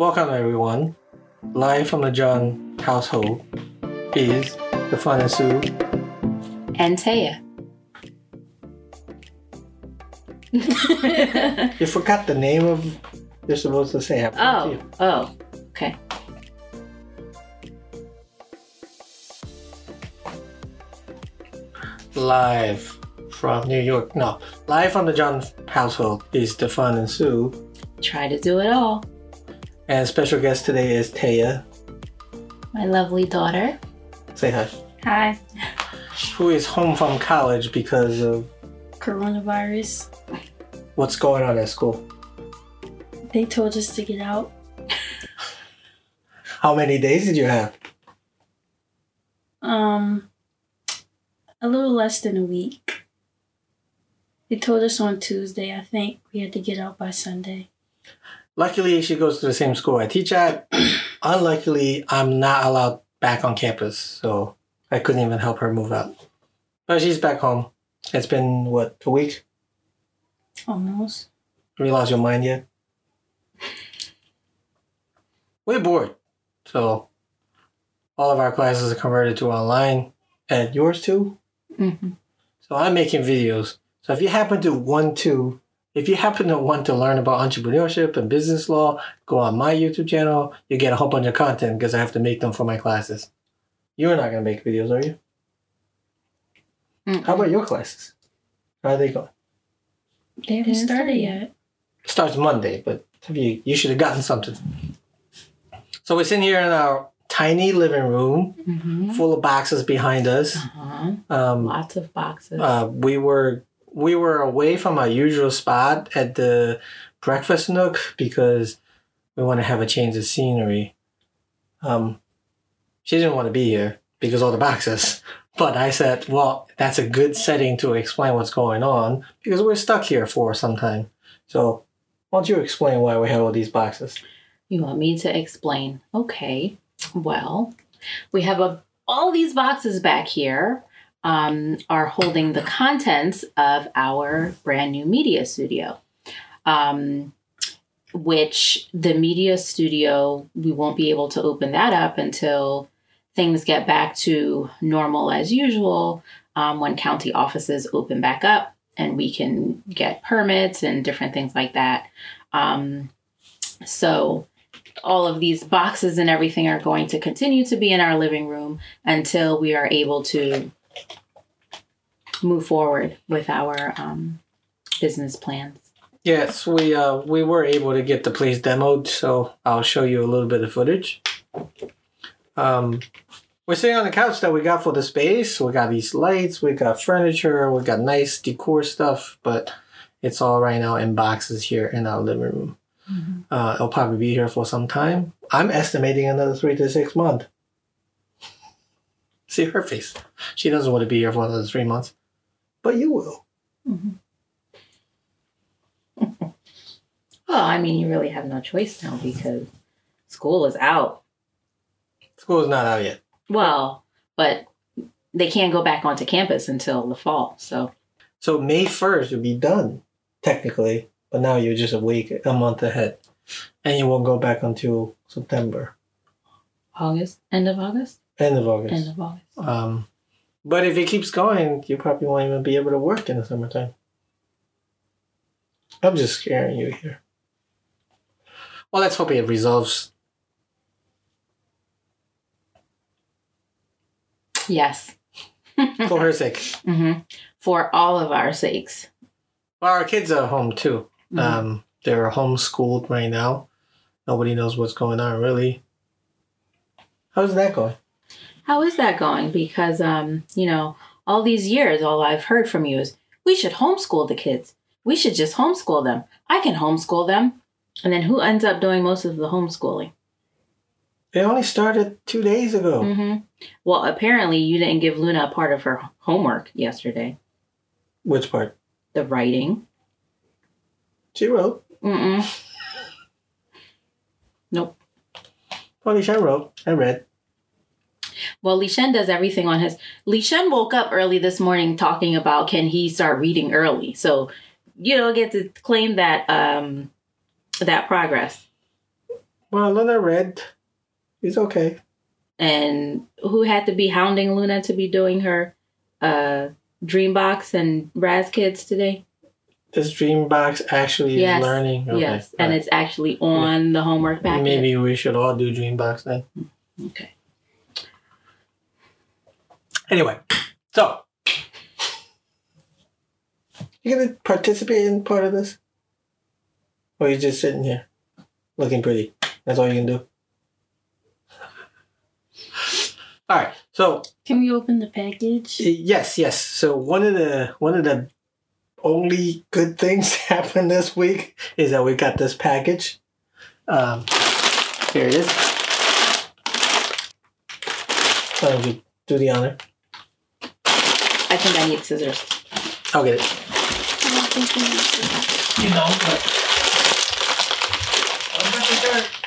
Welcome, everyone. Live from the John household is the Fun and Sue. And Taya. You forgot the name of you're supposed to say to oh, oh, okay. Live from New York. No, live from the John household is the Fun and Sue. Try to do it all. And special guest today is Taya. My lovely daughter. Say hi. Hi. Who is home from college because of Coronavirus. what's going on at school. They told us to get out. How many days did you have? Um a little less than a week. They told us on Tuesday, I think we had to get out by Sunday. Luckily, she goes to the same school I teach at. Unluckily, I'm not allowed back on campus, so I couldn't even help her move out. But she's back home. It's been, what, a week? Almost. Have you lost your mind yet? We're bored. So, all of our classes are converted to online. And yours too? hmm So, I'm making videos. So, if you happen to want to, if you happen to want to learn about entrepreneurship and business law, go on my YouTube channel. You get a whole bunch of content because I have to make them for my classes. You're not going to make videos, are you? How about your classes? How are they going? They haven't started start yet. starts Monday, but have you you should have gotten something. So we're sitting here in our tiny living room, hmm full of boxes behind us. Uh-huh. Um, Lots of boxes. uh, we were we were away from our usual spot at the breakfast nook because we want to have a change of scenery. Um, she didn't want to be here because all the boxes. But I said, well, that's a good setting to explain what's going on because we're stuck here for some time. So, why don't you explain why we have all these boxes? You want me to explain? Okay. Well, we have a, all these boxes back here um, are holding the contents of our brand new media studio. Um, which the media studio, we won't be able to open that up until things get back to normal as usual um, when county offices open back up and we can get permits and different things like that. Um, so, all of these boxes and everything are going to continue to be in our living room until we are able to move forward with our um, business plans. Yes, we uh, we were able to get the place demoed, so I'll show you a little bit of footage. Um, we're sitting on the couch that we got for the space. We got these lights, we got furniture, we got nice decor stuff, but it's all right now in boxes here in our living room. Uh, it'll probably be here for some time. I'm estimating another three to six months. See her face. She doesn't want to be here for another three months, but you will. Mm-hmm. Well, I mean, you really have no choice now because school is out. School is not out yet. Well, but they can't go back onto campus until the fall. So, So May first you'll be done, technically. But now you're just a week, a month ahead, and you won't go back until September, August, end of August, end of August. end of August. Um, but if it keeps going, you probably won't even be able to work in the summertime. I'm just scaring you here. Well, let's hope it resolves. Yes. For her sake. hmm For all of our sakes. Well, our kids are home too. Mhm. Um, they're homeschooled right now. Nobody knows what's going on really. How's that going? How is that going? Because, um, you know, all these years, all I've heard from you is we should homeschool the kids. We should just homeschool them. I can homeschool them. And then who ends up doing most of the homeschooling? It only started two days ago. hmm Well, apparently you didn't give Luna a part of her homework yesterday. Which part? The writing. She wrote. Mm-mm. Nope. Least I wrote. I read. Well, Lishen does everything on his. Lishen woke up early this morning talking about can he start reading early. So, you know, get to claim that um that progress. Well, Luna read. He's okay. And who had to be hounding Luna to be doing her uh, Dreambox and Raz Kids today? This Dreambox actually Yes. is learning. Okay. yes, and alright. it's actually on the homework packet. Maybe we should all do Dreambox then. Okay. Anyway, so you gonna participate in part of this, or you just sitting here looking pretty? That's all you can do. All right. So Can we open the package? yes, yes. So one of the one of the only good things happened this week is that we got this package. Um, here it is. Why don't you do the honor? I think I need scissors. I'll get it. I don't think we need to. You know, but. I'm not sure.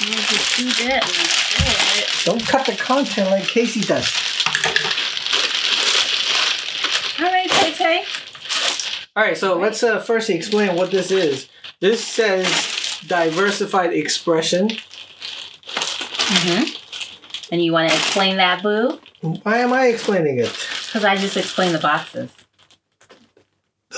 We'll do that and that's Don't cut the content like Casey does. All right, Tay Tay. All right, so let's uh, first explain what this is. This says diversified expression. Mm-hmm. And you want to explain that, Boo? Why am I explaining it? Because I just explained the boxes.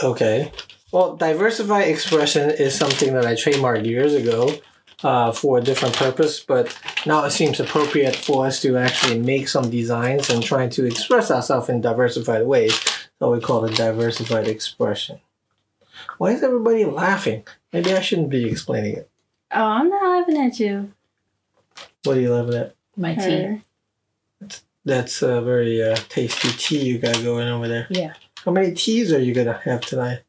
Okay. Well, diversified expression is something that I trademarked years ago uh, for a different purpose, but now it seems appropriate for us to actually make some designs and trying to express ourselves in diversified ways. So we call it diversified expression. Why is everybody laughing? Maybe I shouldn't be explaining it. Oh, I'm not laughing at you. What are you laughing at? My tea. Her. That's a very uh, tasty tea you got going over there. Yeah. How many teas are you gonna have tonight?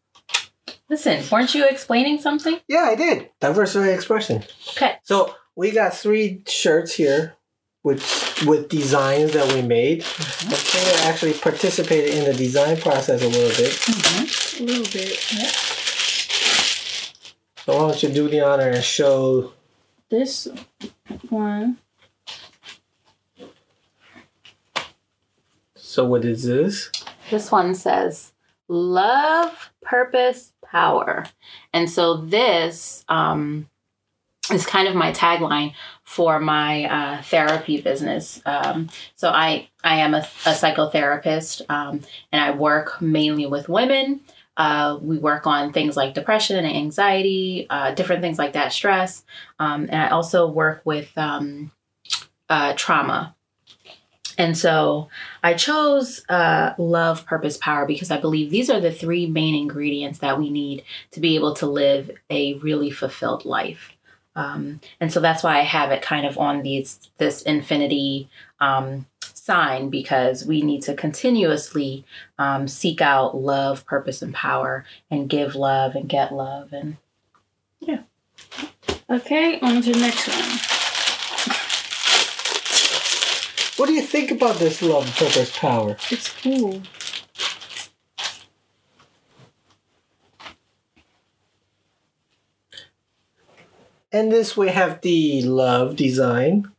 Listen, weren't you explaining something? Yeah, I did. Diversified expression. Okay. So we got three shirts here with with designs that we made. Mm-hmm. I think I actually participated in the design process a little bit. Mm-hmm. A little bit. So why don't you do the honor and show This one. So what is this? This one says love, purpose, power. And so this um, is kind of my tagline for my uh, therapy business. Um, so I, I am a, a psychotherapist um, and I work mainly with women. Uh, we work on things like depression and anxiety, uh, different things like that, stress. Um, and I also work with um, uh, trauma. And so I chose uh, love, purpose, power because I believe these are the three main ingredients that we need to be able to live a really fulfilled life. Um, and so that's why I have it kind of on these this infinity um, sign because we need to continuously um, seek out love, purpose, and power, and give love and get love. And yeah. Okay, on to the next one. What do you think about this love, purpose, power? It's cool. And this we have the love design.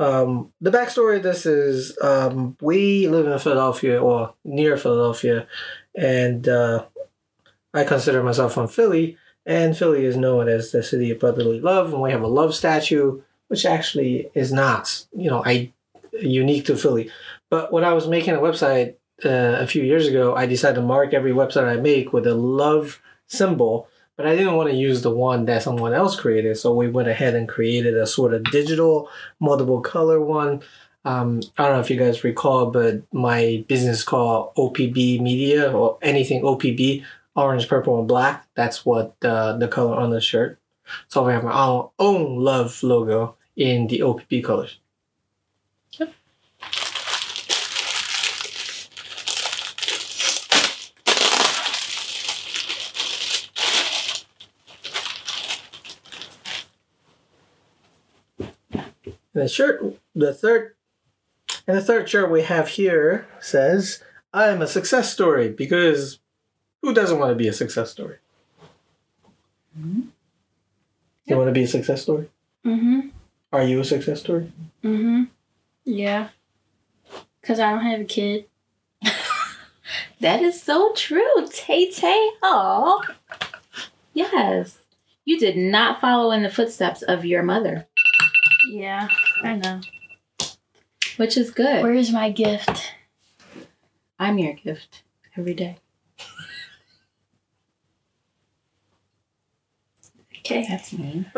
Um, the backstory of this is um, we live in Philadelphia or near Philadelphia, and uh, I consider myself from Philly. And Philly is known as the city of brotherly love, and we have a love statue, which actually is not, you know, I unique to Philly. But when I was making a website uh, a few years ago, I decided to mark every website I make with a love symbol but I didn't want to use the one that someone else created. So we went ahead and created a sort of digital, multiple color one. Um, I don't know if you guys recall, but my business called OPB Media or anything OPB, orange, purple, and black. That's what uh, the color on the shirt. So we have our own love logo in the OPB colors. And the shirt, the third, and the third shirt we have here says, "I'm a success story." Because who doesn't want to be a success story? You want to be a success story? Mm-hmm. Are you a success story? Mm-hmm. Yeah. Cause I don't have a kid. that is so true, Tay Tay. Oh, yes. You did not follow in the footsteps of your mother, Yeah, I know. which is good. Where's my gift? I'm your gift every day. Okay. That's me.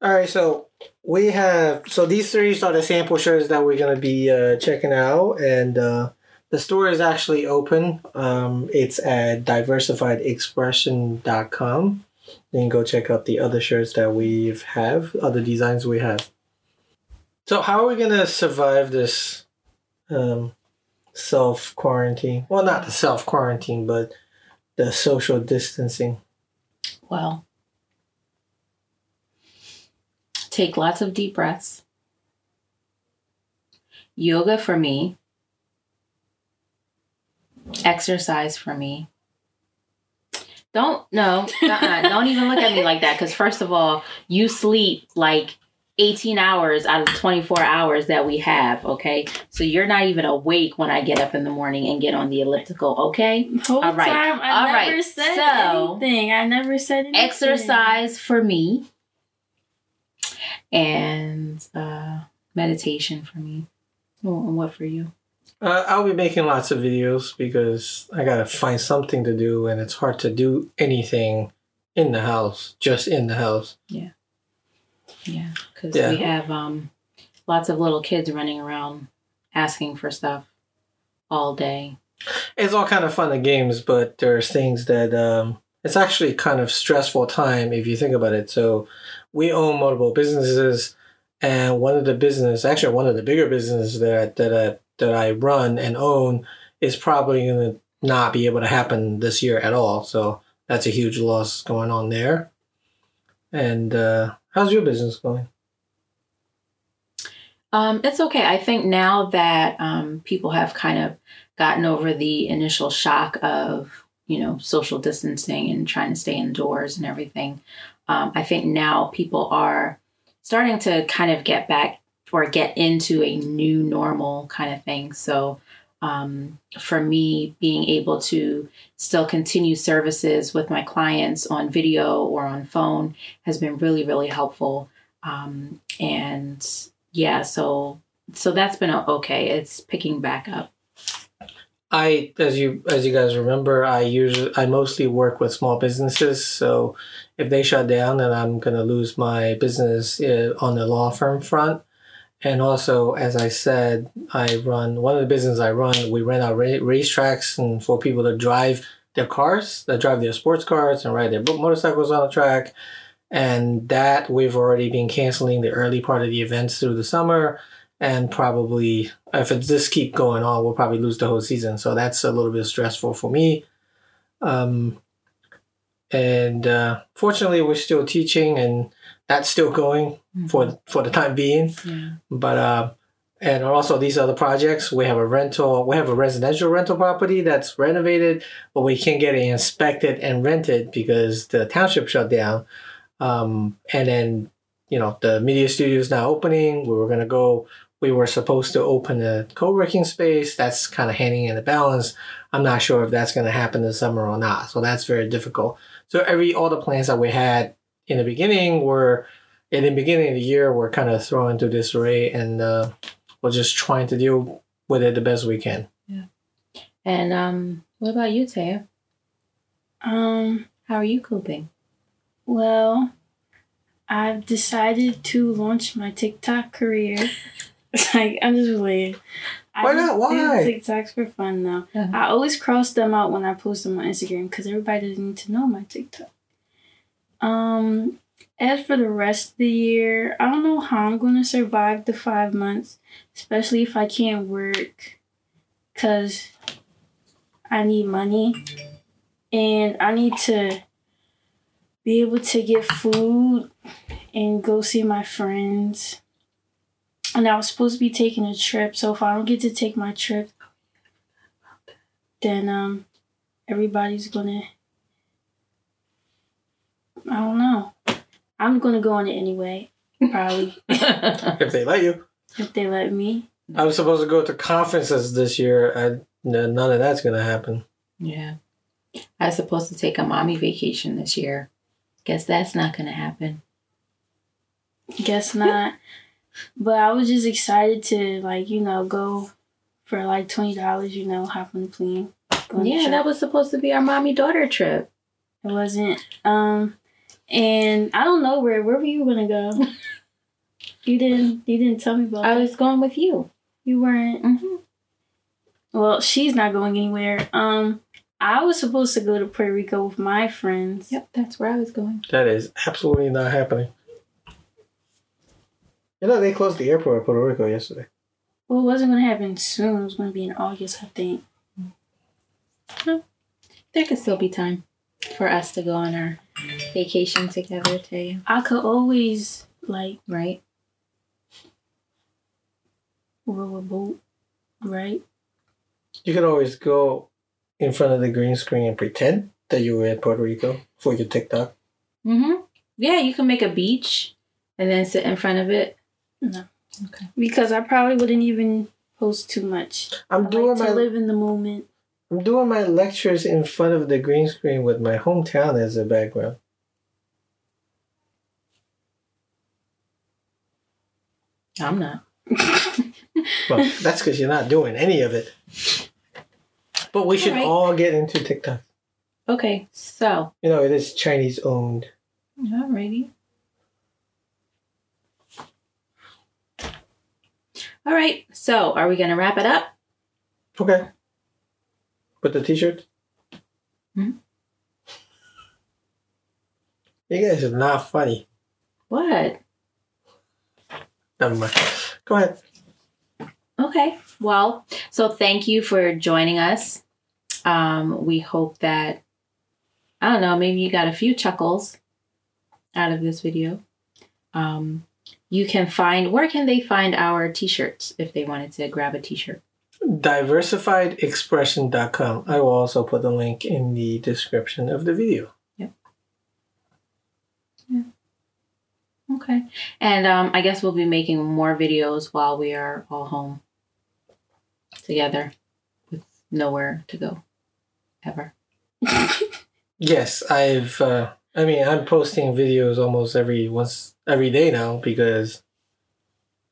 All right, so we have so these three are the sample shirts that we're gonna be uh, checking out, and uh, the store is actually open. Um, it's at diversifiedexpression.com. Can go check out the other shirts that we have, other designs we have. So how are we gonna survive this um, self quarantine? Well, not the self quarantine, but the social distancing. well, take lots of deep breaths. Yoga for me. Exercise for me. Don't no, uh-uh, don't even look at me like that. Because first of all, you sleep like eighteen hours out of twenty four hours that we have. Okay, so you're not even awake when I get up in the morning and get on the elliptical. Okay, Whole All right. time I All never right. said So- anything. I never said anything. exercise for me and uh meditation for me oh, and what for you Uh, I'll be making lots of videos because I gotta find something to do, and it's hard to do anything in the house, just in the house. yeah yeah, because Yeah. we have um lots of little kids running around asking for stuff all day It's all kind of fun and games, but there's things that um, it's actually kind of stressful time if you think about it. So we own multiple businesses, and one of the business, actually one of the bigger businesses that that I, that I run and own, is probably going to not be able to happen this year at all. So that's a huge loss going on there. And uh, how's your business going? Um, it's okay. I think now that um, people have kind of gotten over the initial shock of, you know, social distancing and trying to stay indoors and everything, um, I think now people are starting to kind of get back or get into a new normal kind of thing. So, um, for me, being able to still continue services with my clients on video or on phone has been really, really helpful. Um, and yeah, so so that's been okay. It's picking back up. I, as you as you guys remember, I usually I mostly work with small businesses. So if they shut down, then I'm gonna lose my business uh, on the law firm front. And also, as I said, I run one of the businesses I run. We rent out ra- racetracks and for people to drive their cars, that drive their sports cars and ride their motorcycles on the track. And that we've already been canceling the early part of the events through the summer and probably if it just keep going on, we'll probably lose the whole season. So that's a little bit stressful for me. Um, and uh, fortunately, we're still teaching, and that's still going for for the time being. Yeah. But uh, and also these other projects, we have a rental, we have a residential rental property that's renovated, but we can't get it inspected and rented because the township shut down. Um, and then you know the media studio is now opening. We were gonna go we were supposed to open a co-working space that's kind of hanging in the balance i'm not sure if that's going to happen this summer or not so that's very difficult so every all the plans that we had in the beginning we're in the beginning of the year we're kind of thrown into disarray and uh, we're just trying to deal with it the best we can Yeah. And um, what about you, Taya? Um, How are you coping? well, I've decided to launch my TikTok career. like, I'm just playing. I Why just not? Why? Do TikToks for fun now. Uh-huh. I always cross them out when I post them on Instagram because everybody doesn't need to know my TikTok. Um, as for the rest of the year, I don't know how I'm gonna survive the five months, especially if I can't work, cause I need money, and I need to be able to get food and go see my friends. And I was supposed to be taking a trip, so if I don't get to take my trip, then um everybody's gonna I don't know. I'm gonna go on it anyway, probably if they let you if they let me. i was supposed to go to conferences this year and none of that's going to happen yeah. I was supposed to take a mommy vacation this year. Guess that's not gonna happen. Guess not. but I was just excited to like you know go for like twenty dollars. You know, hop on the plane. go on the Yeah, that was supposed to be our mommy daughter trip. It wasn't. Um, and I don't know where. Where were you gonna go? you didn't. You didn't tell me about. I that. was going with you. You weren't. hmm Well, she's not going anywhere. Um, I was supposed to go to Puerto Rico with my friends. Yep, that's where I was going. That is absolutely not happening. You know, they closed the airport in Puerto Rico yesterday. Well, it wasn't gonna happen soon. It was gonna be in August, I think. There could still be time for us to go on our vacation together, too. I could always like Right? row a boat, right? You could always go in front of the green screen and pretend that you were in Puerto Rico for your TikTok. Mm-hmm. Yeah, you can make a beach and then sit in front of it. No. Okay. Because I probably wouldn't even post too much. I'm I doing like my to live in the moment. I'm doing my lectures in front of the green screen with my hometown as a background. I'm not. Well, that's because you're not doing any of it. But we should Alright. all get into TikTok. Okay, so. You know, it is Chinese owned. Alrighty. All right, so are we going to wrap it up? Okay. With the t-shirt? Hmm? You guys are not funny. What? Never mind. Go ahead. Okay. Well, so thank you for joining us. Um, we hope that I don't know, maybe you got a few chuckles out of this video. Um, you can find where can they find our t-shirts if they wanted to grab a t-shirt? Diversifiedexpression.com. I will also put the link in the description of the video. Yep. Yeah. Okay. And um, I guess we'll be making more videos while we are all home together with nowhere to go ever. Yes, I've uh I mean I'm posting videos almost every once every day now because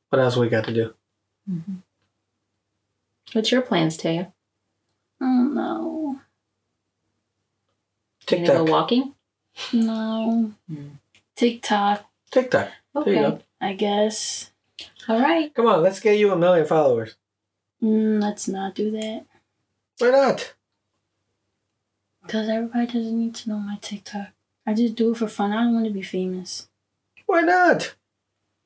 what else we got to do? Mm-hmm. What's your plans, Taya? Oh no. You gonna TikTok. go walking? No. Hmm. TikTok, TikTok. There you Okay. go. I guess. All right. Come on, let's get you a million followers. Mm, let's not do that. Why not? Because everybody doesn't need to know my TikTok. I just do it for fun. I don't want to be famous. Why not?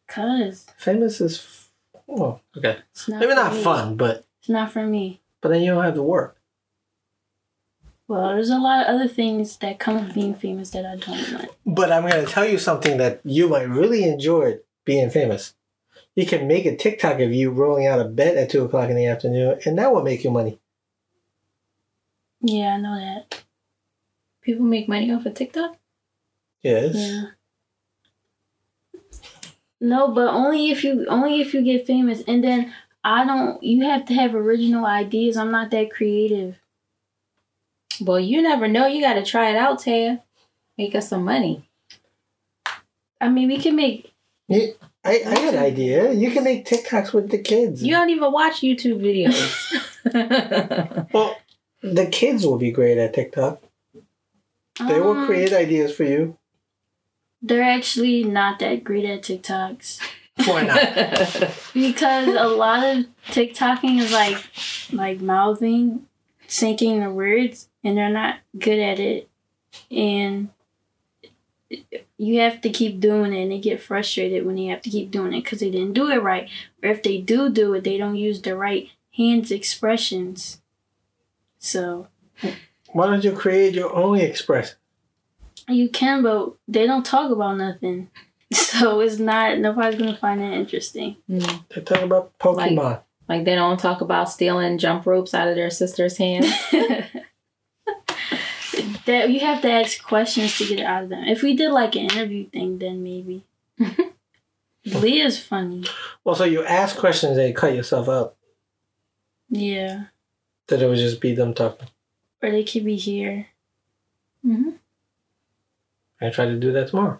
Because Famous is f- oh okay. it's not Maybe not me. fun, but It's not for me. but then you don't have to work. Well, there's a lot of other things that come with being famous that I don't want. But I'm gonna tell you something that you might really enjoy being famous. You can make a TikTok of you rolling out of bed at two o'clock in the afternoon, and that will make you money. Yeah, I know that. People make money off of TikTok? Yes. Yeah. No, but only if you only if you get famous, and then I don't. You have to have original ideas. I'm not that creative. Well, you never know. You got to try it out, Taya. Make us some money. I mean, we can make. I, I had an idea. You can make TikToks with the kids. You don't even watch YouTube videos. Well, the kids will be great at TikTok. They will um, create ideas for you. They're actually not that great at TikToks Why not? because a lot of TikToking is like like mouthing, syncing the words, and they're not good at it. And you have to keep doing it, and they get frustrated when they have to keep doing it because they didn't do it right. Or if they do do it, they don't use the right hands expressions. So Why don't you create your own express? you can, but they don't talk about nothing. So it's not nobody's gonna find that interesting. Mm. They're talking about Pokemon. like they don't talk about stealing jump ropes out of their sister's hands. that you have to ask questions to get it out of them. If we did like an interview thing, then maybe. Leah's funny. well, so you ask questions and you cut yourself up. Yeah. That it would just be them talking. Or they could be here. Hmm. I try to do that tomorrow.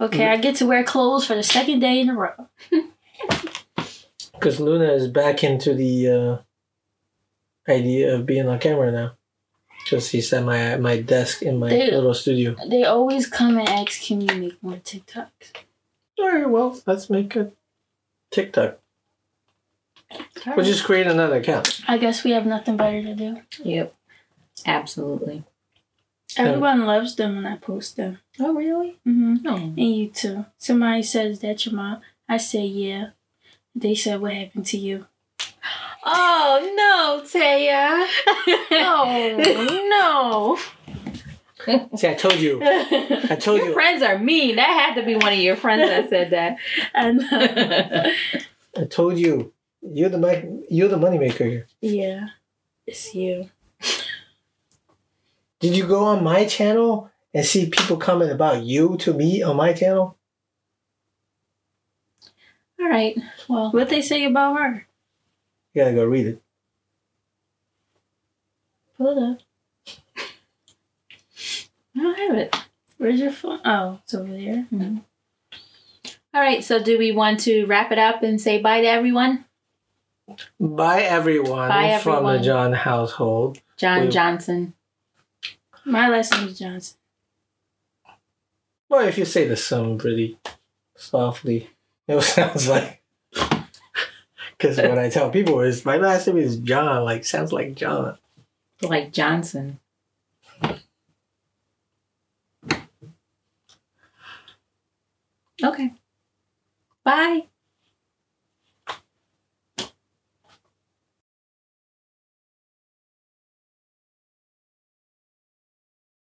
Okay, I get to wear clothes for the second day in a row. Because Luna is back into the uh, idea of being on camera now. Because he's at my my desk in my They- little studio. They always come and ask, "Can you make more TikToks?" All right, well, let's make a TikTok. We'll just create another account. I guess we have nothing better to do. Yep. Absolutely. Everyone loves them when I post them. Oh, really? hmm No. And you too. Somebody says that your mom. I say yeah. They said what happened to you. Oh, no, Taya. Oh, no. See, I told you. I told you your you. friends are mean. That had to be one of your friends that said that. And uh, I told you. You're the mic. You're the moneymaker here. yeah, it's you. Did you go on my channel and see people comment about you to me on my channel? All right. Well, What they say about her? You gotta go read it. Pull it up. I don't have it. Where's your phone? Oh, it's over there. Mm-hmm. All right. So, do we want to wrap it up and say bye to everyone? Bye, everyone, Bye, everyone. from the. John household. John We- Johnson. My last name is Johnson. Well, if you say the song pretty softly, it sounds like. Because what I tell people is my last name is John. Like sounds like John. Like Johnson. Okay. Bye.